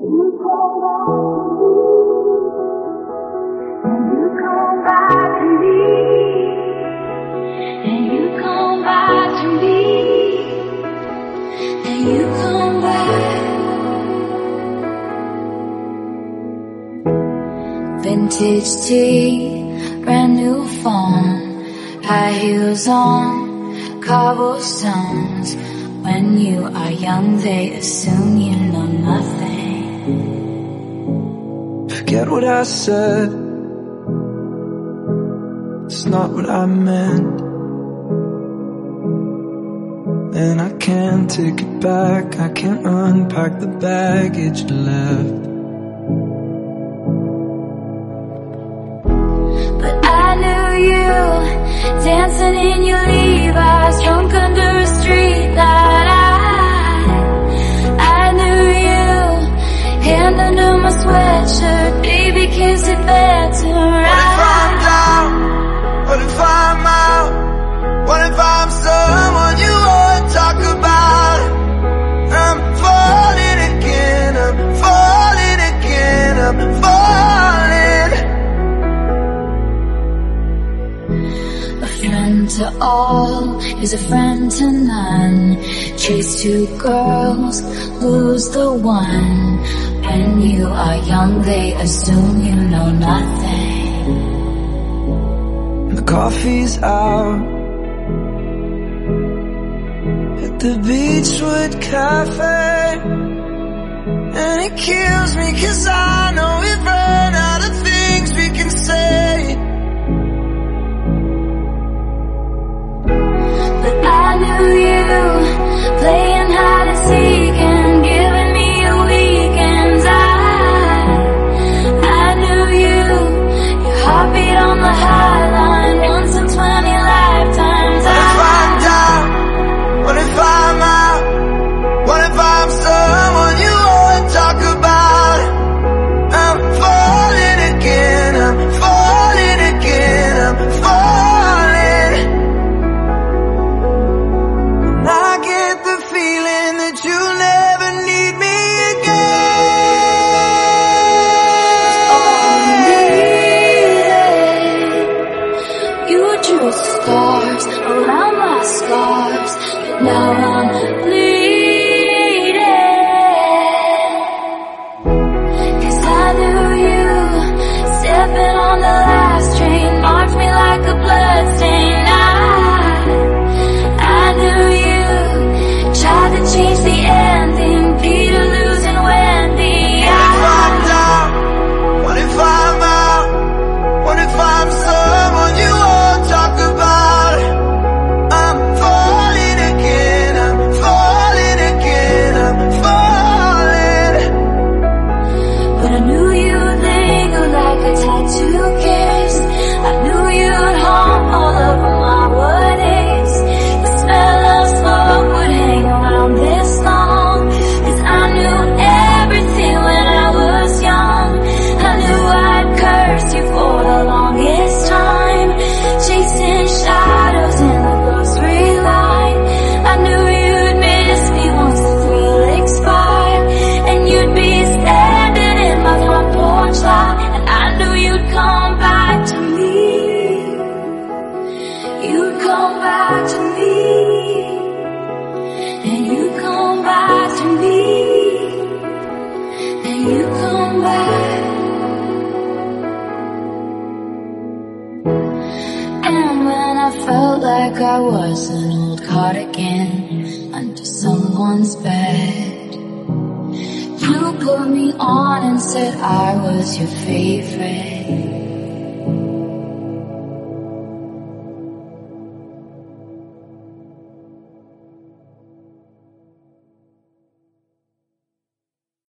Vintage tea, brand new phone, high heels on, cobblestones. When you are young, they assume you know nothing forget what I said. It's not what I meant. And I can't take it back. I can't unpack the baggage left. But I knew you dancing in your all is a friend to none. Chase two girls, lose the one. When you are young, they assume you know nothing. The coffee's out at the Beachwood Cafe, and it kills me 'cause I know it. right. now I'm and you come back to me, and you come back. And when I felt like I was an old cardigan under someone's bed, you put me on and said I was your favorite.